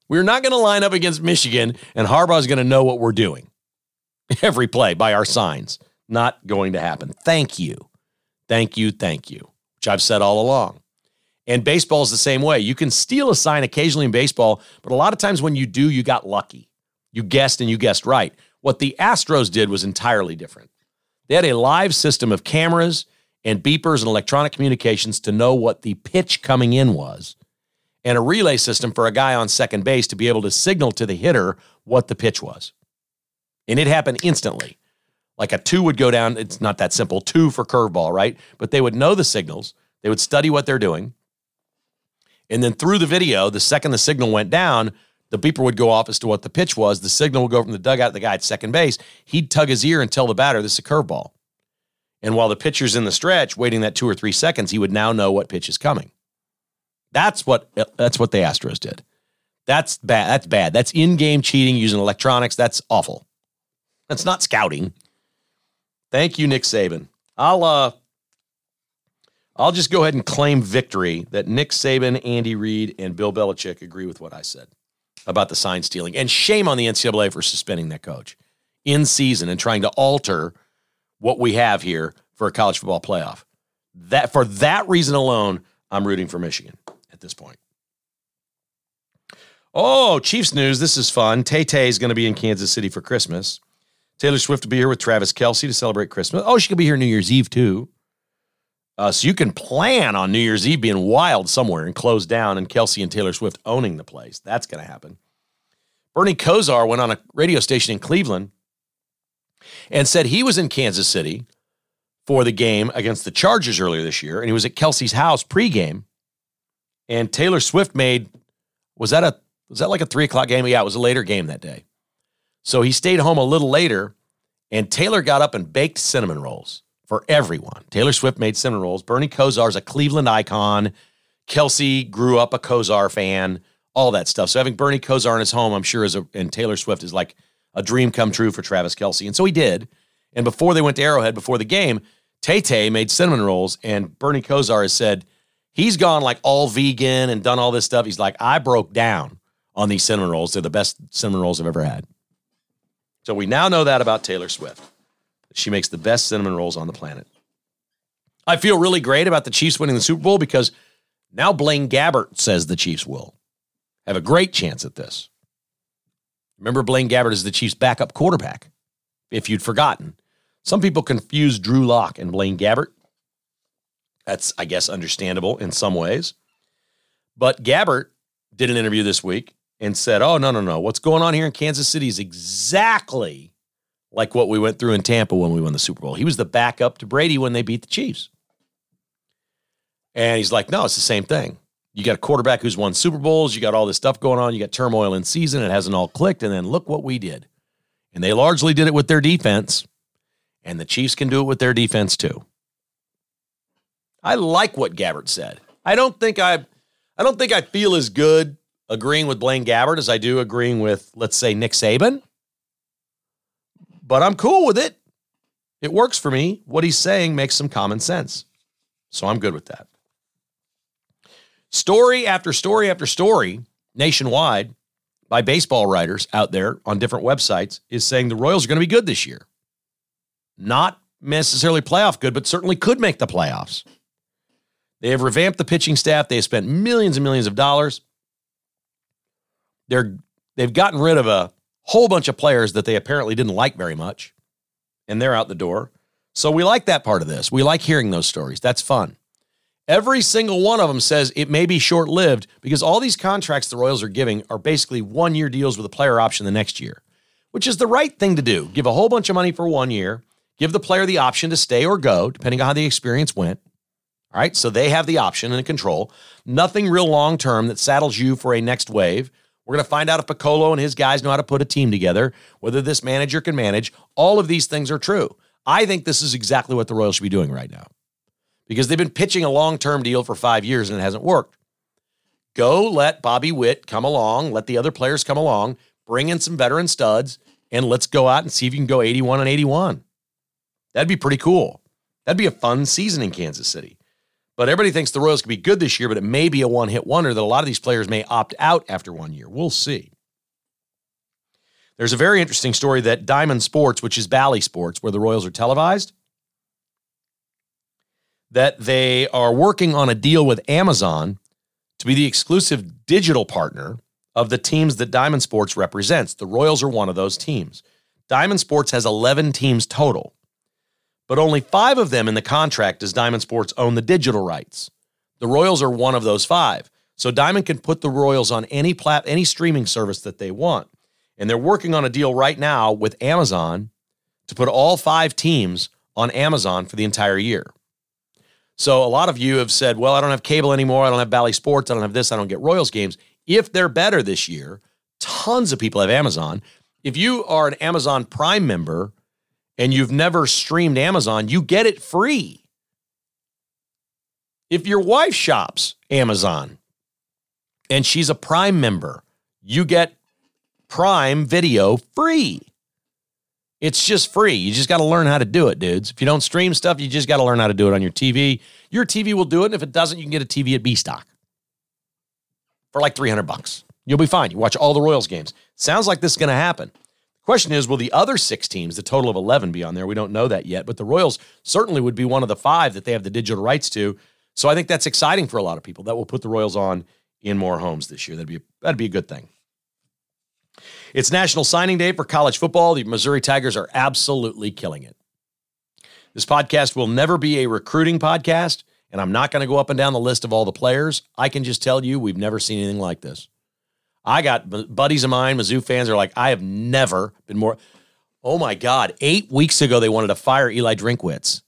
We're not going to line up against Michigan, and Harbaugh's going to know what we're doing every play by our signs. Not going to happen. Thank you. Thank you. Thank you, which I've said all along. And baseball is the same way. You can steal a sign occasionally in baseball, but a lot of times when you do, you got lucky. You guessed and you guessed right. What the Astros did was entirely different. They had a live system of cameras and beepers and electronic communications to know what the pitch coming in was, and a relay system for a guy on second base to be able to signal to the hitter what the pitch was. And it happened instantly. Like a two would go down, it's not that simple, two for curveball, right? But they would know the signals, they would study what they're doing. And then through the video, the second the signal went down, the beeper would go off as to what the pitch was. The signal would go from the dugout to the guy at second base. He'd tug his ear and tell the batter this is a curveball. And while the pitcher's in the stretch, waiting that two or three seconds, he would now know what pitch is coming. That's what that's what the Astros did. That's bad. That's bad. That's in-game cheating using electronics. That's awful. That's not scouting. Thank you, Nick Saban. I'll uh I'll just go ahead and claim victory that Nick Saban, Andy Reid, and Bill Belichick agree with what I said about the sign stealing. And shame on the NCAA for suspending that coach in season and trying to alter what we have here for a college football playoff. That for that reason alone, I'm rooting for Michigan at this point. Oh, Chiefs news. This is fun. Tay Tay is going to be in Kansas City for Christmas. Taylor Swift will be here with Travis Kelce to celebrate Christmas. Oh, she could be here New Year's Eve too. Uh, so you can plan on New Year's Eve being wild somewhere and close down and Kelce and Taylor Swift owning the place. That's going to happen. Bernie Kosar went on a radio station in Cleveland and said he was in Kansas City for the game against the Chargers earlier this year, and he was at Kelce's house pregame. And Taylor Swift made was that a was that like a three o'clock game? Yeah, it was a later game that day. So he stayed home a little later, and Taylor got up and baked cinnamon rolls for everyone. Taylor Swift made cinnamon rolls. Bernie Kosar's a Cleveland icon. Kelce grew up a Kosar fan, all that stuff. So having Bernie Kosar in his home, I'm sure, is a, and Taylor Swift is like a dream come true for Travis Kelce. And so he did. And before they went to Arrowhead, before the game, Tay Tay made cinnamon rolls, and Bernie Kosar has said he's gone like all vegan and done all this stuff. He's like, I broke down on these cinnamon rolls. They're the best cinnamon rolls I've ever had. So we now know that about Taylor Swift. She makes the best cinnamon rolls on the planet. I feel really great about the Chiefs winning the Super Bowl because now Blaine Gabbert says the Chiefs will have a great chance at this. Remember, Blaine Gabbert is the Chiefs' backup quarterback, if you'd forgotten. Some people confuse Drew Lock and Blaine Gabbert. That's, I guess, understandable in some ways. But Gabbert did an interview this week and said, Oh, no, no, no. What's going on here in Kansas City is exactly like what we went through in Tampa when we won the Super Bowl. He was the backup to Brady when they beat the Chiefs. And he's like, No, it's the same thing. You got a quarterback who's won Super Bowls. You got all this stuff going on. You got turmoil in season. It hasn't all clicked. And then look what we did. And they largely did it with their defense. And the Chiefs can do it with their defense too. I like what Gabbert said. I don't think I I don't think I feel as good agreeing with Blaine Gabbert as I do agreeing with, let's say, Nick Saban. But I'm cool with it. It works for me. What he's saying makes some common sense. So I'm good with that. Story after story after story nationwide by baseball writers out there on different websites is saying the Royals are going to be good this year. Not necessarily playoff good, but certainly could make the playoffs. They have revamped the pitching staff. They have spent millions and millions of dollars. They're they've gotten rid of a whole bunch of players that they apparently didn't like very much, and they're out the door. So we like that part of this. We like hearing those stories. That's fun. Every single one of them says it may be short lived because all these contracts the Royals are giving are basically one year deals with a player option the next year, which is the right thing to do. Give a whole bunch of money for one year, give the player the option to stay or go, depending on how the experience went. All right, so they have the option and the control. Nothing real long term that saddles you for a next wave. We're going to find out if Picollo and his guys know how to put a team together, whether this manager can manage. All of these things are true. I think this is exactly what the Royals should be doing right now because they've been pitching a long term deal for five years and it hasn't worked. Go let Bobby Witt come along, let the other players come along, bring in some veteran studs, and let's go out and see if you can go 81 and 81. That'd be pretty cool. That'd be a fun season in Kansas City. But everybody thinks the Royals could be good this year, but it may be a one hit wonder that a lot of these players may opt out after one year. We'll see. There's a very interesting story that Diamond Sports, which is Bally Sports, where the Royals are televised, that they are working on a deal with Amazon to be the exclusive digital partner of the teams that Diamond Sports represents. The Royals are one of those teams. Diamond Sports has 11 teams total, but only five of them in the contract does Diamond Sports own the digital rights. The Royals are one of those five. So Diamond can put the Royals on any plat any streaming service that they want. And they're working on a deal right now with Amazon to put all five teams on Amazon for the entire year. So a lot of you have said, well, I don't have cable anymore. I don't have Bally Sports. I don't have this. I don't get Royals games. If they're better this year, tons of people have Amazon. If you are an Amazon Prime member and you've never streamed Amazon, you get it free. If your wife shops Amazon and she's a Prime member, you get Prime Video free. It's just free. You just got to learn how to do it, dudes. If you don't stream stuff, you just got to learn how to do it on your TV. Your TV will do it. And if it doesn't, you can get a TV at B Stock for like 300 bucks. You'll be fine. You watch all the Royals games. Sounds like this is going to happen. Question is, will the other six teams, the total of 11, be on there? We don't know that yet, but the Royals certainly would be one of the five that they have the digital rights to. So I think that's exciting for a lot of people. That will put the Royals on in more homes this year. That'd be that'd be a good thing. It's National Signing Day for college football. The Missouri Tigers are absolutely killing it. This podcast will never be a recruiting podcast, and I'm not going to go up and down the list of all the players. I can just tell you we've never seen anything like this. I got buddies of mine, Mizzou fans, are like, I have never been more. Oh my God. Eight weeks ago, they wanted to fire Eli Drinkwitz.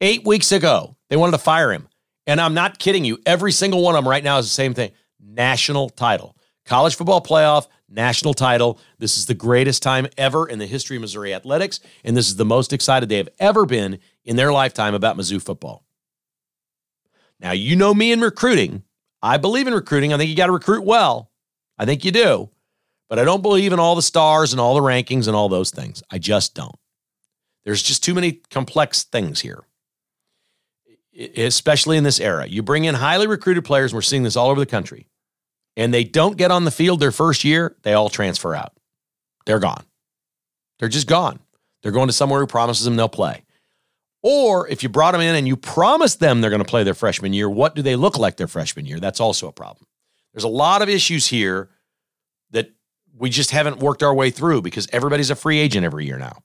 Eight weeks ago, they wanted to fire him. And I'm not kidding you. Every single one of them right now is the same thing national title. College football playoff, national title. This is the greatest time ever in the history of Missouri athletics, and this is the most excited they have ever been in their lifetime about Mizzou football. Now, you know me in recruiting. I believe in recruiting. I think you got to recruit well. I think you do. But I don't believe in all the stars and all the rankings and all those things. I just don't. There's just too many complex things here, especially in this era. You bring in highly recruited players, and we're seeing this all over the country and they don't get on the field their first year, they all transfer out. They're gone. They're just gone. They're going to somewhere who promises them they'll play. Or if you brought them in and you promised them they're going to play their freshman year, what do they look like their freshman year? That's also a problem. There's a lot of issues here that we just haven't worked our way through because everybody's a free agent every year now.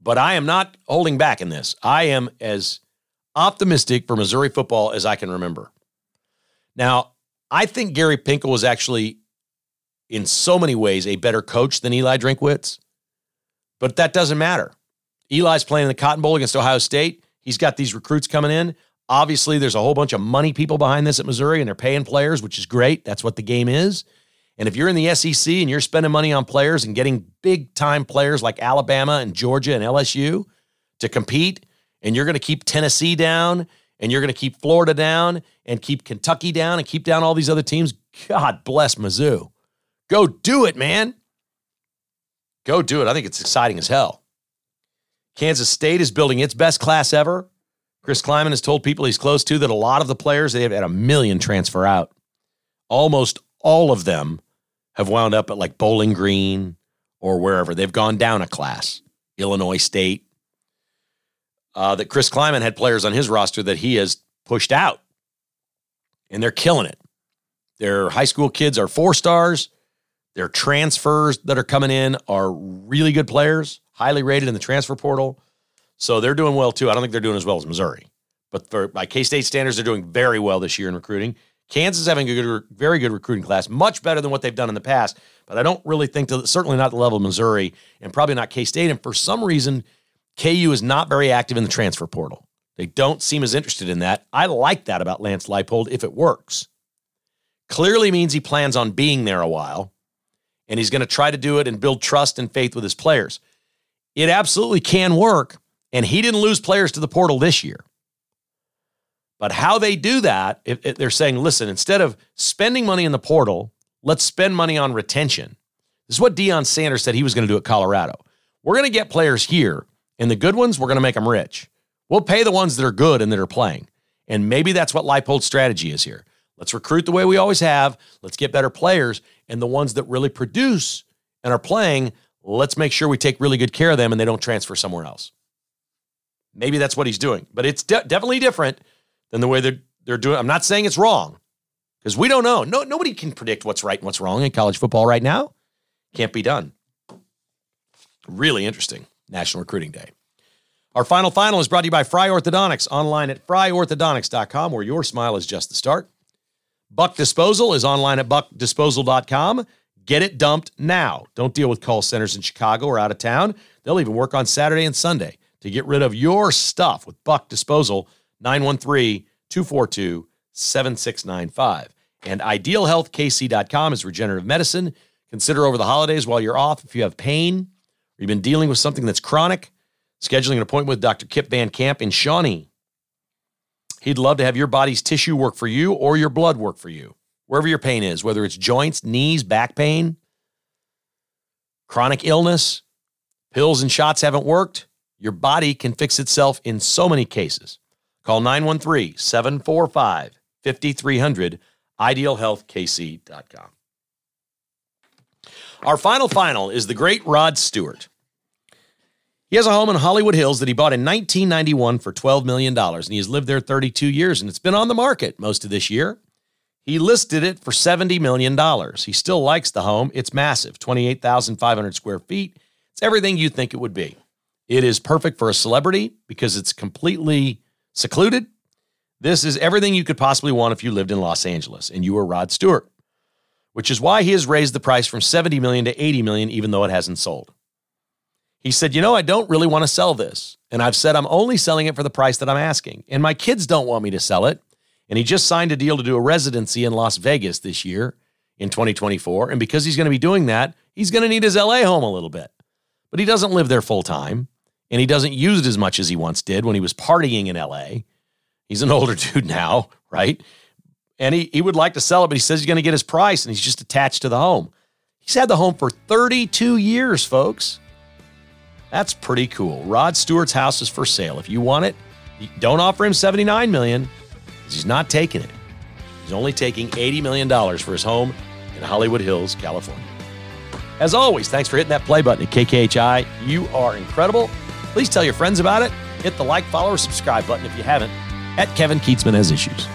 But I am not holding back in this. I am as optimistic for Missouri football as I can remember. Now, I think Gary Pinkel was actually, in so many ways, a better coach than Eli Drinkwitz, but that doesn't matter. Eli's playing in the Cotton Bowl against Ohio State. He's got these recruits coming in. Obviously, there's a whole bunch of money people behind this at Missouri, and they're paying players, which is great. That's what the game is. And if you're in the SEC and you're spending money on players and getting big time players like Alabama and Georgia and LSU to compete, and you're going to keep Tennessee down and you're going to keep Florida down and keep Kentucky down and keep down all these other teams, God bless Mizzou. Go do it, man. Go do it. I think it's exciting as hell. Kansas State is building its best class ever. Chris Klieman has told people he's close to that a lot of the players, they have had a million transfer out. Almost all of them have wound up at like Bowling Green or wherever. They've gone down a class. Illinois State, uh, that Chris Klieman had players on his roster that he has pushed out. And they're killing it. Their high school kids are four stars. Their transfers that are coming in are really good players, highly rated in the transfer portal. So they're doing well too. I don't think they're doing as well as Missouri, but for by K State standards, they're doing very well this year in recruiting. Kansas having a good, very good recruiting class, much better than what they've done in the past. But I don't really think to certainly not the level of Missouri and probably not K State. And for some reason, KU is not very active in the transfer portal. They don't seem as interested in that. I like that about Lance Leipold if it works. Clearly means he plans on being there a while and he's going to try to do it and build trust and faith with his players. It absolutely can work, and he didn't lose players to the portal this year. But how they do that, if, if they're saying, listen, instead of spending money in the portal, let's spend money on retention. This is what Deion Sanders said he was going to do at Colorado. We're going to get players here, and the good ones, we're going to make them rich. We'll pay the ones that are good and that are playing. And maybe that's what Leipold's strategy is here. Let's recruit the way we always have. Let's get better players. And the ones that really produce and are playing, let's make sure we take really good care of them and they don't transfer somewhere else. Maybe that's what he's doing, but it's de- definitely different than the way they're, they're doing. I'm not saying it's wrong because we don't know. No, nobody can predict what's right and what's wrong in college football right now. Can't be done. Really interesting National Recruiting Day. Our final final is brought to you by Fry Orthodontics online at fryorthodontics.com, where your smile is just the start. Buck Disposal is online at buckdisposal.com. Get it dumped now. Don't deal with call centers in Chicago or out of town. They'll even work on Saturday and Sunday to get rid of your stuff with Buck Disposal, 913 242 7695. And idealhealthkc.com is regenerative medicine. Consider over the holidays while you're off if you have pain or you've been dealing with something that's chronic, scheduling an appointment with Dr. Kip Van Camp in Shawnee. He'd love to have your body's tissue work for you or your blood work for you, wherever your pain is, whether it's joints, knees, back pain, chronic illness, pills and shots haven't worked. Your body can fix itself in so many cases. Call 913 745 5300, idealhealthkc.com. Our final final is the great Rod Stewart. He has a home in Hollywood Hills that he bought in 1991 for $12 million, and he has lived there 32 years, and it's been on the market most of this year. He listed it for $70 million. He still likes the home. It's massive 28,500 square feet. It's everything you think it would be. It is perfect for a celebrity because it's completely secluded. This is everything you could possibly want if you lived in Los Angeles and you were Rod Stewart, which is why he has raised the price from 70 million to 80 million even though it hasn't sold. He said, You know, I don't really want to sell this. And I've said I'm only selling it for the price that I'm asking. And my kids don't want me to sell it. And he just signed a deal to do a residency in Las Vegas this year in 2024. And because he's going to be doing that, he's going to need his LA home a little bit. But he doesn't live there full time. And he doesn't use it as much as he once did when he was partying in LA. He's an older dude now, right? And he, he would like to sell it, but he says he's going to get his price and he's just attached to the home. He's had the home for 32 years, folks. That's pretty cool. Rod Stewart's house is for sale. If you want it, don't offer him 79 million because he's not taking it. He's only taking 80 million dollars for his home in Hollywood Hills, California. As always, thanks for hitting that play button at KKHI. You are incredible. Please tell your friends about it. Hit the like, follow, or subscribe button if you haven't. At Kevin Kietzman has issues.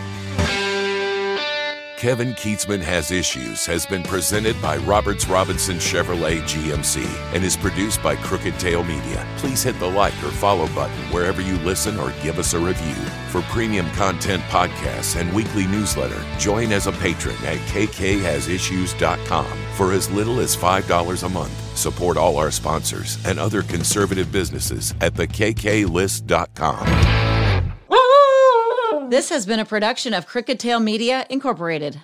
Kevin Kietzman Has Issues has been presented by Roberts Robinson Chevrolet GMC and is produced by Crooked Tail Media. Please hit the like or follow button wherever you listen or give us a review. For premium content podcasts and weekly newsletter, join as a patron at kkhasissues.com for as little as $5 a month. Support all our sponsors and other conservative businesses at thekklist.com. This has been a production of Crooked Tail Media, Incorporated.